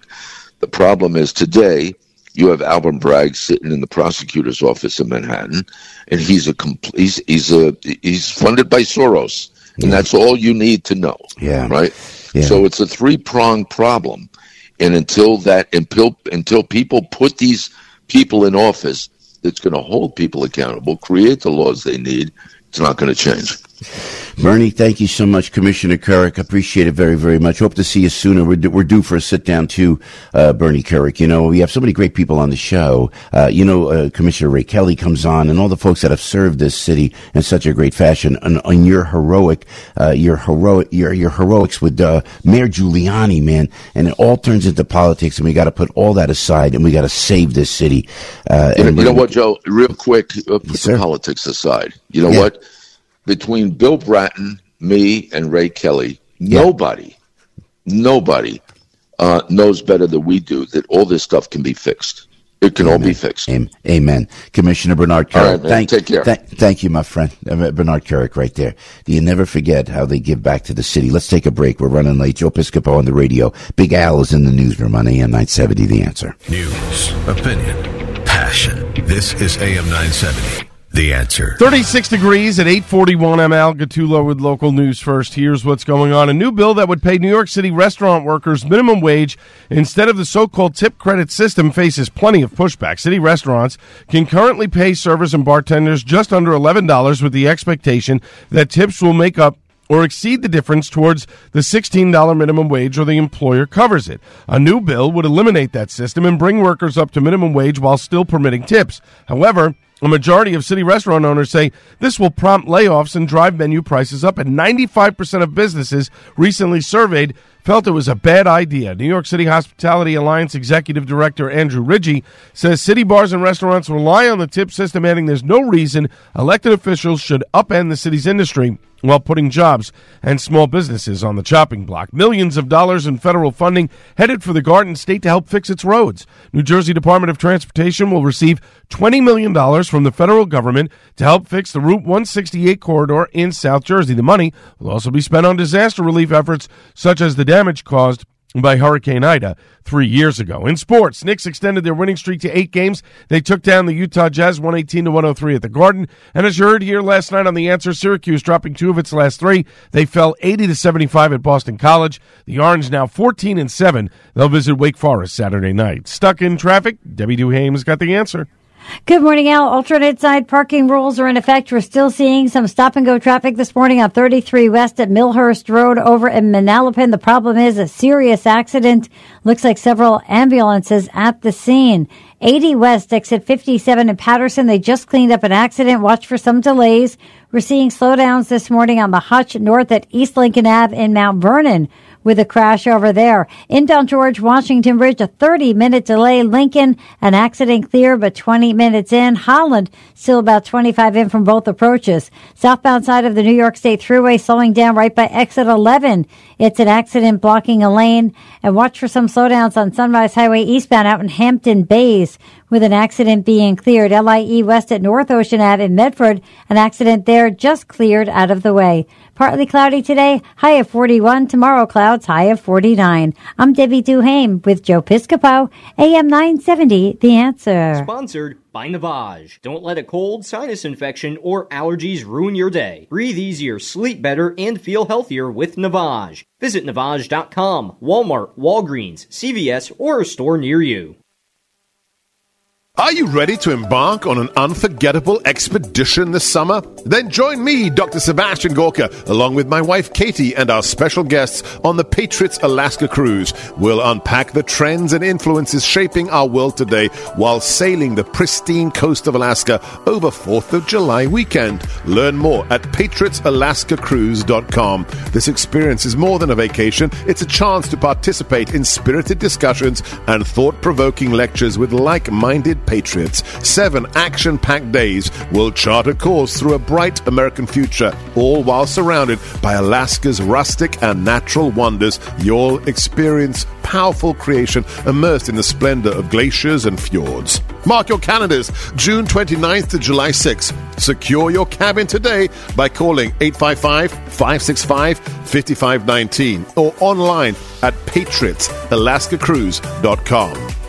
The problem is today, you have Alvin Bragg sitting in the prosecutor's office in Manhattan, and he's a complete. He's he's a he's funded by Soros, and that's all you need to know. Yeah. Right. Yeah. So it's a three pronged problem, and until that until until people put these people in office that's going to hold people accountable, create the laws they need, it's not going to change. Bernie, thank you so much, Commissioner Kerik. Appreciate it very, very much. Hope to see you sooner. We're, due, we're due for a sit down too, uh, Bernie Kerik. You know, we have so many great people on the show. Uh, you know, uh, Commissioner Ray Kelly comes on, and all the folks that have served this city in such a great fashion. And on your heroic, uh, your heroic, your your heroics with uh, Mayor Giuliani, man, and it all turns into politics, and we got to put all that aside, and we got to save this city. Uh, You know, and you know what, Joe? Real quick, uh, put the politics aside. You know Yeah. what? Between Bill Bratton, me, and Ray Kelly, nobody, nobody uh, knows better than we do that all this stuff can be fixed. It can all be fixed. Am- Amen. Commissioner Bernard All right, Kerik. man. thank, Take care. thank- thank you, my friend. Uh, Bernard Kerik right there. You never forget how they give back to the city? Let's take a break. We're running late. Joe Piscopo on the radio. Big Al is in the newsroom on AM 970, The Answer. News, opinion, passion. This is AM 970. The answer. 36 degrees at 841 ML Gattullo with local news first. Here's what's going on. A new bill that would pay New York City restaurant workers minimum wage instead of the so-called tip credit system faces plenty of pushback. City restaurants can currently pay servers and bartenders just under $11 with the expectation that tips will make up or exceed the difference towards the $16 minimum wage or the employer covers it. A new bill would eliminate that system and bring workers up to minimum wage while still permitting tips. However, a majority of city restaurant owners say this will prompt layoffs and drive menu prices up, and 95% of businesses recently surveyed felt it was a bad idea. New York City Hospitality Alliance Executive Director Andrew Rigie says city bars and restaurants rely on the tip system, adding there's no reason elected officials should upend the city's industry while putting jobs and small businesses on the chopping block. Millions of dollars in federal funding headed for the Garden State to help fix its roads. New Jersey Department of Transportation will receive $20 million from the federal government to help fix the Route 168 corridor in South Jersey. The money will also be spent on disaster relief efforts such as the damage caused by Hurricane Ida three years ago. In sports, Knicks extended their winning streak to eight games. They took down the Utah Jazz 118 to 103 at the Garden. And as you heard here last night on the answer, Syracuse dropping two of its last three. They fell 80 to 75 at Boston College. The Orange now 14 and 7. They'll visit Wake Forest Saturday night. Stuck in traffic? Debbie Duhame's got the answer. Good morning, Al. Alternate side parking rules are in effect. We're still seeing some stop and go traffic this morning on 33 West at Millhurst Road over in Manalapan. The problem is a serious accident. Looks like several ambulances at the scene. 80 West, exit 57 in Paterson. They just cleaned up an accident. Watch for some delays. We're seeing slowdowns this morning on the Hutch North at East Lincoln Ave in Mount Vernon with a crash over there. Inbound George Washington Bridge, a 30 minute delay. Lincoln, an accident clear, but 20 minutes in. Holland, still about 25 in from both approaches. Southbound side of the New York State Thruway, slowing down right by exit 11. It's an accident blocking a lane. And watch for some slowdowns on Sunrise Highway eastbound out in Hampton Bays with an accident being cleared. LIE West at North Ocean Ave in Medford, an accident there just cleared out of the way. Partly cloudy today, high of 41. Tomorrow, clouds, high of 49. I'm Debbie Duhame with Joe Piscopo, AM 970, The Answer. Sponsored by Navage. Don't let a cold, sinus infection, or allergies ruin your day. Breathe easier, sleep better, and feel healthier with Navage. Visit Navage.com, Walmart, Walgreens, CVS, or a store near you. Are you ready to embark on an unforgettable expedition this summer? Then join me, Dr. Sebastian Gorka, along with my wife Katie and our special guests on the Patriots Alaska cruise. We'll unpack the trends and influences shaping our world today while sailing the pristine coast of Alaska over 4th of July weekend. Learn more at patriotsalaskacruise.com. This experience is more than a vacation, it's a chance to participate in spirited discussions and thought provoking lectures with like minded patriots. Seven action packed days will chart a course through a bright American future, all while surrounded by Alaska's rustic and natural wonders. You'll experience powerful creation immersed in the splendor of glaciers and fjords. Mark your calendars, June 29th to July 6th. Secure your cabin today by calling 855 565 5519 or online at patriotsalaskacruise.com.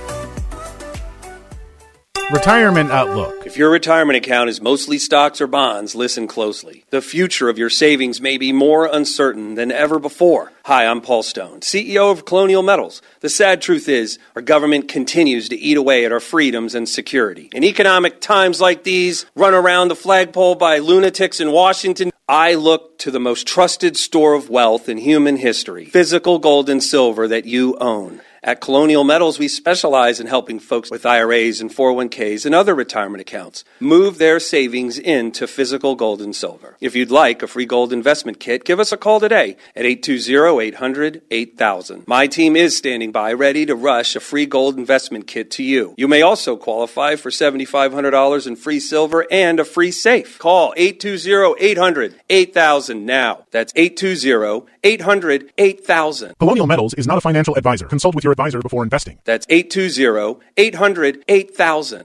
Retirement Outlook. If your retirement account is mostly stocks or bonds, listen closely. The future of your savings may be more uncertain than ever before. Hi, I'm Paul Stone, CEO of Colonial Metals. The sad truth is, our government continues to eat away at our freedoms and security. In economic times like these, run around the flagpole by lunatics in Washington, I look to the most trusted store of wealth in human history physical gold and silver that you own. At Colonial Metals, we specialize in helping folks with IRAs and 401ks and other retirement accounts move their savings into physical gold and silver. If you'd like a free gold investment kit, give us a call today at 820-800-8000. My team is standing by ready to rush a free gold investment kit to you. You may also qualify for $7,500 in free silver and a free safe. Call 820-800-8000 now. That's 820-800-8000. Colonial Metals is not a financial advisor. Consult with your advisor before investing. That's 820-800-8000.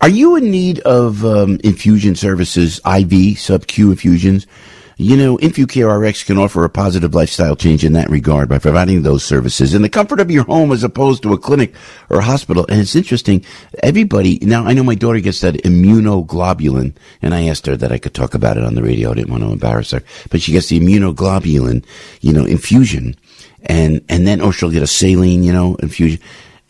Are you in need of um, infusion services, IV, sub-Q infusions? You know, InfuCare RX can offer a positive lifestyle change in that regard by providing those services in the comfort of your home as opposed to a clinic or hospital. And it's interesting. Everybody, now I know my daughter gets that immunoglobulin and I asked her that I could talk about it on the radio. I didn't want to embarrass her, but she gets the immunoglobulin, you know, infusion and, and then, or she'll get a saline, you know, infusion.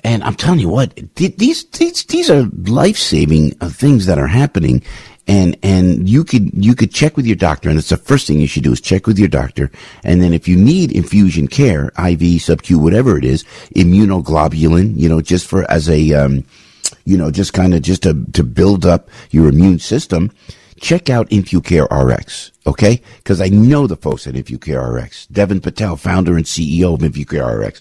And I'm telling you what, these, these, these are life-saving uh, things that are happening and and you could you could check with your doctor and it's the first thing you should do is check with your doctor and then if you need infusion care iv sub q whatever it is immunoglobulin you know just for as a um, you know just kind of just to to build up your immune system check out InfuCare RX, okay? Because I know the folks at InfuCare RX. Devin Patel, founder and CEO of InfuCare RX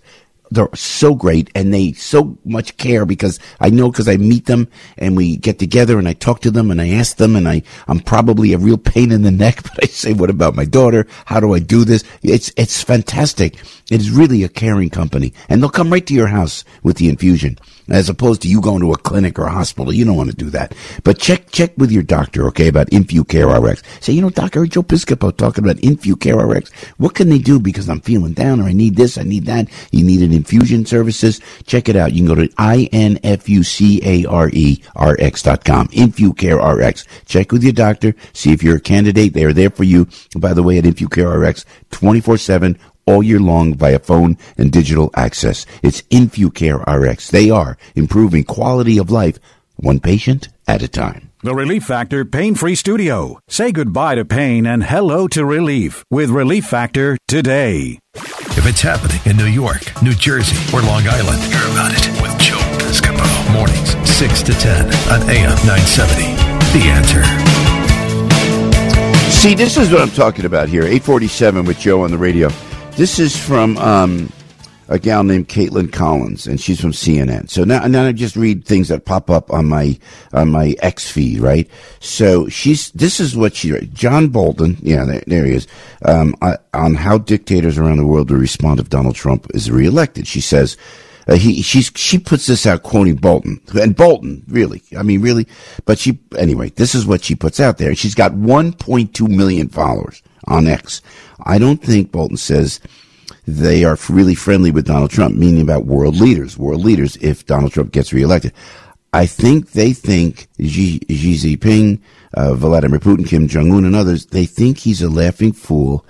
they're so great and they so much care because I know because I meet them and we get together and I talk to them and I ask them and I, I'm probably a real pain in the neck, but I say, what about my daughter? How do I do this? It's, it's fantastic. It is really a caring company and they'll come right to your house with the infusion as opposed to you going to a clinic or a hospital. You don't want to do that. But check check with your doctor, okay, about InfuCare RX. Say, you know, Doctor Joe Piscopo talking about InfuCare RX. What can they do because I'm feeling down or I need this, I need that. You need an infusion services. Check it out. You can go to I-N-F-U-C-A-R-E-R-X dot com. InfuCare RX. Check with your doctor. See if you're a candidate. They are there for you. By the way, at InfuCare RX, 24-7 all year long via phone and digital access. It's InfuCare RX. They are improving quality of life one patient at a time. The Relief Factor Pain Free Studio. Say goodbye to pain and hello to relief with Relief Factor today. If it's happening in New York, New Jersey, or Long Island, hear about it with Joe Piscopo. Mornings, 6 to 10 on AM 970. The answer. See, this is what I'm talking about here. 847 with Joe on the radio. This is from um, a gal named Kaitlan Collins, and she's from CNN. So now, now I just read things that pop up on my on my X feed, right? So she's this is what she John Bolton, yeah, there, there he is, um, on how dictators around the world will respond if Donald Trump is reelected. She says. Uh, he she's she puts this out quoting Bolton and Bolton really I mean really but she anyway this is what she puts out there she's got 1.2 million followers on X I don't think Bolton says they are really friendly with Donald Trump, meaning about world leaders, world leaders, if Donald Trump gets reelected. I think they think Xi, Xi Jinping, uh, Vladimir Putin, Kim Jong Un, and others, they think he's a laughing fool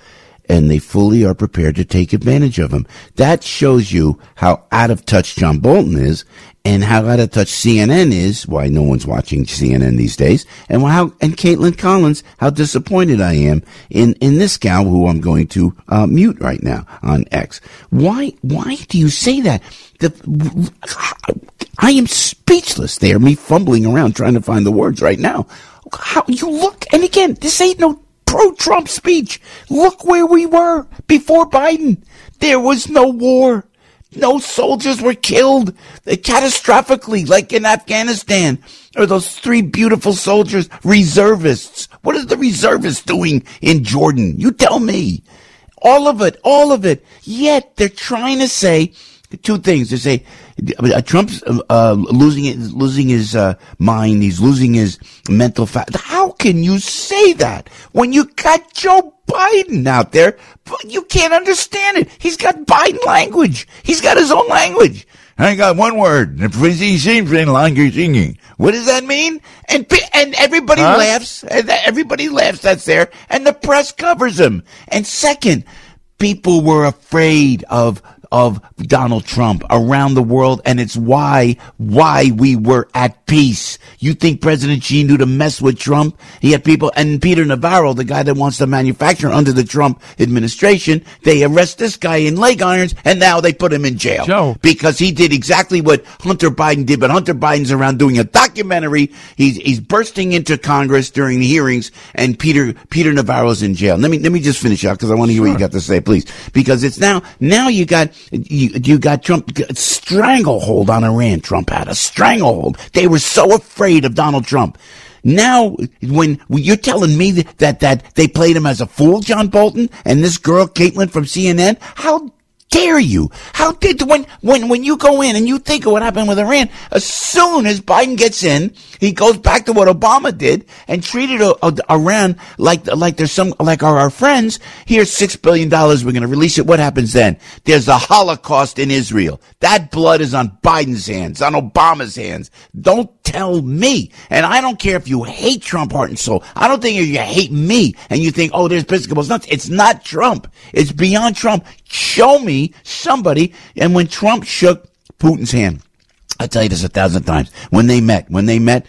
and they fully are prepared to take advantage of him. That shows you how out of touch John Bolton is and how out of touch CNN is, why no one's watching CNN these days, and how, and Kaitlan Collins, how disappointed I am in, in this gal who I'm going to uh, mute right now on X. Why, why do you say that? The, I am speechless there, me fumbling around trying to find the words right now. How you look, and again, this ain't no pro-Trump speech. Look where we were before Biden. There was no war. No soldiers were killed catastrophically, like in Afghanistan. Or those three beautiful soldiers, reservists. What are the reservists doing in Jordan? You tell me. All of it, all of it. Yet they're trying to say two things. They say uh, Trump's uh, losing it, losing his uh, mind. He's losing his mental fat. How can you say that when you got Joe Biden out there? You can't understand it. He's got Biden language. He's got his own language. I got one word. What does that mean? And and everybody Huh? laughs. Everybody laughs. That's there, and the press covers him. And second, people were afraid of of Donald Trump around the world, and it's why why we were at peace. You think President Xi knew to mess with Trump? He had people, and Peter Navarro, the guy that wants to manufacture under the Trump administration, they arrest this guy in leg irons, and now they put him in jail Joe. because he did exactly what Hunter Biden did. But Hunter Biden's around doing a documentary. He's he's bursting into Congress during the hearings, and Peter Peter Navarro's in jail. Let me let me just finish up because I want to hear what you got to say, please. Because it's now now you got you you got Trump stranglehold on Iran. Trump had a stranglehold. They were so afraid of Donald Trump. Now, when you're telling me that, that that they played him as a fool, John Bolton, and this girl Kaitlan from CNN, how dare you? How did when when when you go in and you think of what happened with Iran? As soon as Biden gets in, he goes back to what Obama did and treated uh, uh, Iran like like there's some like our, our friends. Here's six billion dollars. We're going to release it. What happens then? There's a Holocaust in Israel. That blood is on Biden's hands, on Obama's hands. Don't tell me. And I don't care if you hate Trump heart and soul. I don't think you hate me and you think, oh, there's Episcopals. Nuts. It's not Trump. It's beyond Trump. Show me somebody. And when Trump shook Putin's hand, I tell you this a thousand times. When they met, when they met,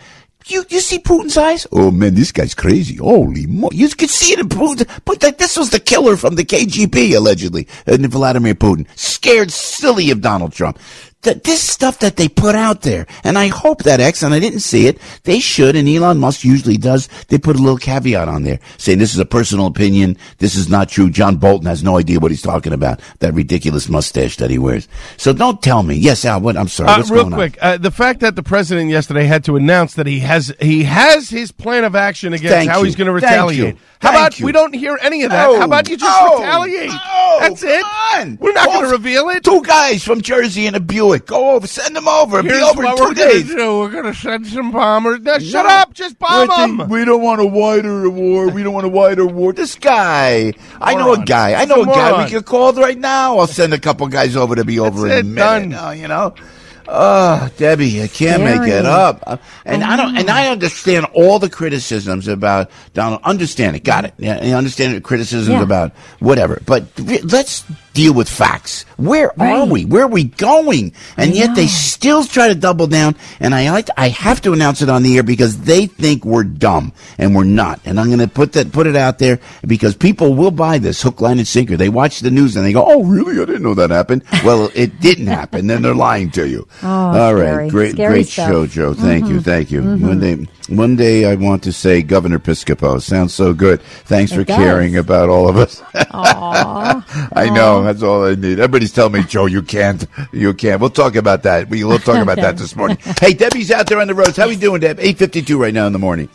you you see Putin's eyes? Oh man, this guy's crazy. Holy mo! You could see it in Putin. But this was the killer from the KGB allegedly, and Vladimir Putin, scared silly of Donald Trump. Th- This stuff that they put out there, and I hope that X, and I didn't see it, they should, and Elon Musk usually does, they put a little caveat on there saying this is a personal opinion, this is not true. John Bolton has no idea what he's talking about, that ridiculous mustache that he wears. So don't tell me. Yes, Al, what? I'm sorry. Uh, real quick, uh, the fact that the president yesterday had to announce that he has he has his plan of action against Thank how you. he's going to retaliate. How Thank about you. we don't hear any of that? Oh, How about you just oh, retaliate? oh, That's it. on. We're not going to reveal it. Two guys from Jersey in a Buick. Go over, send them over. It'll Here's be over in what two we're gonna days. do. We're going to send some bombers. No, shut up. Just bomb What them. the- We don't want a wider war. We don't want a wider war. This guy, I know a Moron. guy. I know a a guy. moron. We could call right now. I'll send a couple guys over to be over That's in a it, minute. done. Oh, you know. Oh, Debbie, I can't make Scary. it up. Uh, And I don't, and I understand all the criticisms about Donald. Understand it, got it. Yeah, I understand the criticisms Yeah. about whatever. But re- let's deal with facts. Where are we? Where are we going? And yet they still try to double down. And I like, to, I have to announce it on the air because they think we're dumb and we're not. And I'm going to put that, put it out there because people will buy this hook, line, and sinker. They watch the news and they go, "Oh, really? I didn't know that happened." well, it didn't happen. Then they're lying to you. Oh, All right, scary. great, Scary great stuff. show, Joe. Thank you, mm-hmm. thank you. Mm-hmm. One day, one day, I want to say Governor Piscopo. Sounds so good. Thanks for does. caring about all of us. I know that's all I need. Everybody's telling me, Joe, you can't, you can't. We'll talk about that. We will talk about that this morning. Hey, Debbie's out there on the roads. How we doing, Deb? Eight fifty-two right now in the morning.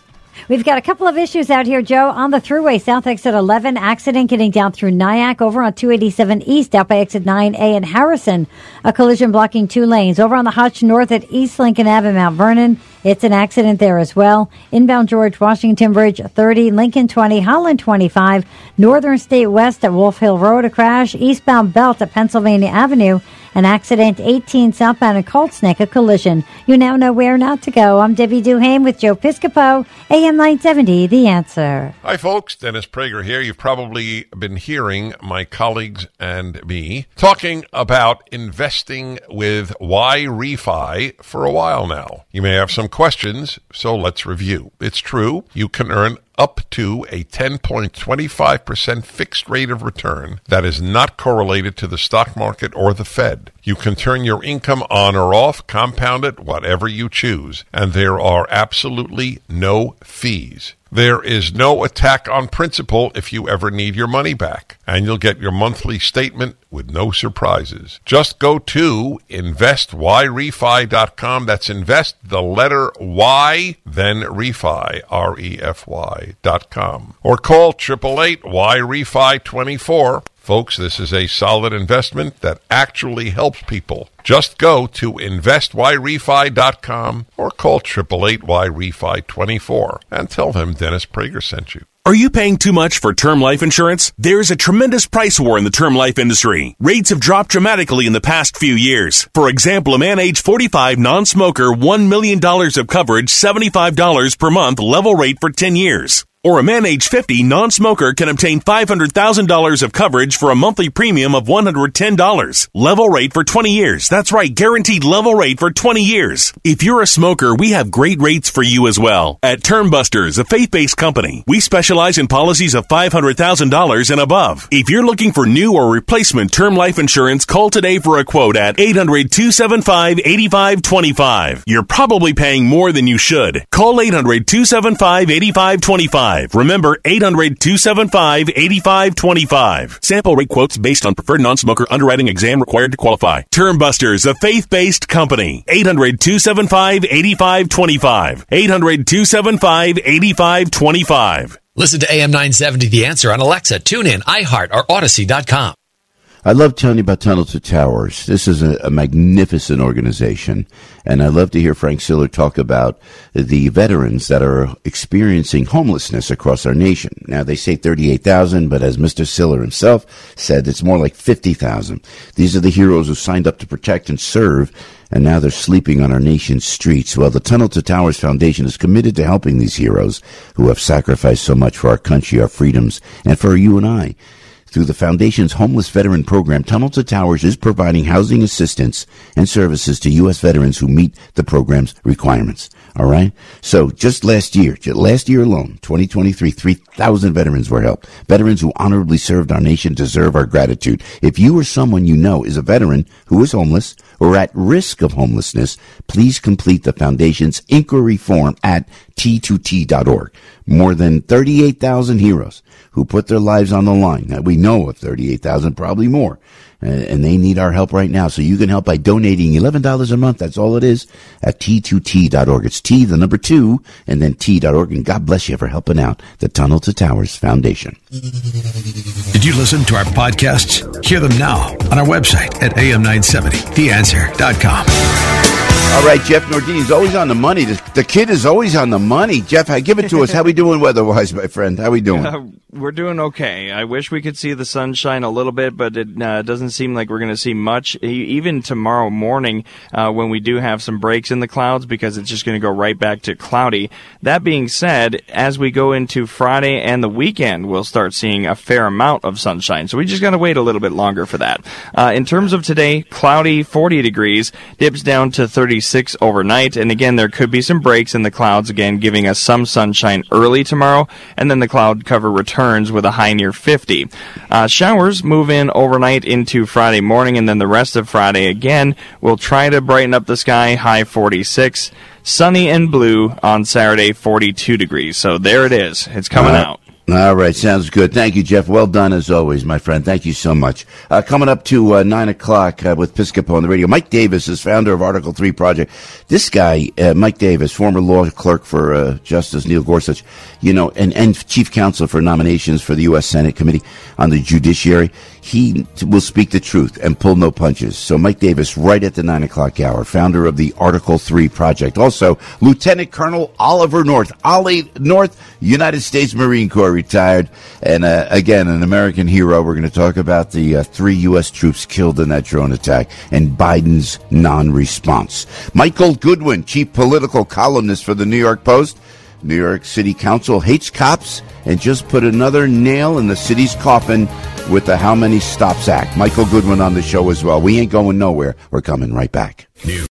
We've got a couple of issues out here, Joe. On the Thruway, south exit 11, accident getting down through Nyack. Over on 287 east, out by exit 9A in Harrison, a collision blocking two lanes. Over on the Hutch north at East Lincoln Avenue, Mount Vernon, it's an accident there as well. Inbound George Washington Bridge 30, Lincoln 20, Holland 25, Northern State West at Wolf Hill Road, a crash. Eastbound Belt at Pennsylvania Avenue, an accident 18 southbound at Colts Neck, a collision. You now know where not to go. I'm Debbie Duhame with Joe Piscopo, AM 970, The Answer. Hi, folks. Dennis Prager here. You've probably been hearing my colleagues and me talking about investing with YRefy for a while now. You may have some questions, so let's review. It's true. You can earn up to a 10.25% fixed rate of return that is not correlated to the stock market or the Fed. You can turn your income on or off, compound it, whatever you choose, and there are absolutely no fees. There is no attack on principle if you ever need your money back, and you'll get your monthly statement with no surprises. Just go to investyrefy.com. That's invest the letter Y, then refi, R-E-F-Y dot com. Or call 888-Y-REFI-24. Folks, this is a solid investment that actually helps people. Just go to investyrefy.com or call 888-Y-REFI-24 and tell them Dennis Prager sent you. Are you paying too much for term life insurance? There's a tremendous price war in the term life industry. Rates have dropped dramatically in the past few years. For example, a man age 45 non-smoker, $1 million of coverage, $75 per month, level rate for 10 years. Or a man age 50 non-smoker can obtain $500,000 of coverage for a monthly premium of $110. Level rate for 20 years. That's right, guaranteed level rate for 20 years. If you're a smoker, we have great rates for you as well. At Termbusters, a faith-based company, we specialize in policies of $500,000 and above. If you're looking for new or replacement term life insurance, call today for a quote at 800-275-8525. You're probably paying more than you should. Call 800-275-8525. Remember 800-275-8525. Sample rate quotes based on preferred non-smoker underwriting exam required to qualify. Termbusters, a faith-based company. 800-275-8525. 800-275-8525. Listen to AM 970 The Answer on Alexa, TuneIn, iHeart, or Odyssey.com. I love telling you about Tunnel to Towers. This is a, a, magnificent organization, and I love to hear Frank Siller talk about the veterans that are experiencing homelessness across our nation. Now, they say 38,000, but as Mr. Siller himself said, it's more like 50,000. These are the heroes who signed up to protect and serve, and now they're sleeping on our nation's streets. Well, the Tunnel to Towers Foundation is committed to helping these heroes who have sacrificed so much for our country, our freedoms, and for you and I. Through the Foundation's Homeless Veteran Program, Tunnel to Towers is providing housing assistance and services to U.S. veterans who meet the program's requirements. All right? So just last year, just last year alone, 2023, 3,000 veterans were helped. Veterans who honorably served our nation deserve our gratitude. If you or someone you know is a veteran who is homeless or at risk of homelessness, please complete the Foundation's inquiry form at t2t.org. More than 38,000 heroes who put their lives on the line that we know of 38,000, probably more. Uh, and they need our help right now. So you can help by donating $11 a month. That's all it is at t2t.org. It's T, the number two, and then t.org. And God bless you for helping out the Tunnel to Towers Foundation. Did you listen to our podcasts? Hear them now on our website at am970theanswer.com. All right, Jeff Nordini's always on the money. The, kid is always on the money. Jeff, give it to us. How we doing weather-wise, my friend? How we doing? Uh, we're doing okay. I wish we could see the sunshine a little bit, but it uh, doesn't seem like we're going to see much. Even tomorrow morning, uh, when we do have some breaks in the clouds, because it's just going to go right back to cloudy. That being said, as we go into Friday and the weekend, we'll start seeing a fair amount of sunshine. So we just got to wait a little bit longer for that. Uh, in terms of today, cloudy, 40 degrees, dips down to 30. 36 overnight. And again, there could be some breaks in the clouds, again, giving us some sunshine early tomorrow. And then the cloud cover returns with a high near 50. Uh, showers move in overnight into Friday morning, and then the rest of Friday again will try to brighten up the sky, high 46. Sunny and blue on Saturday, 42 degrees. So there it is. It's coming uh, out. All right, sounds good. Thank you, Jeff. Well done as always, my friend. Thank you so much. Uh, coming up to uh, nine o'clock uh, with Piscopo on the radio. Mike Davis is founder of Article Three Project. This guy, uh, Mike Davis, former law clerk for uh, Justice Neil Gorsuch, you know, and, and chief counsel for nominations for the U.S. Senate Committee on the Judiciary. He will speak the truth and pull no punches. So, Mike Davis, right at the nine o'clock hour, founder of the Article Three Project. Also, Lieutenant Colonel Oliver North, Ollie North, United States Marine Corps retired, and uh, again, an American hero. We're going to talk about the uh, three U.S. troops killed in that drone attack and Biden's non-response. Michael Goodwin, chief political columnist for the New York Post. New York City Council hates cops and just put another nail in the city's coffin with the How Many Stops Act. Michael Goodwin on the show as well. We ain't going nowhere. We're coming right back. News.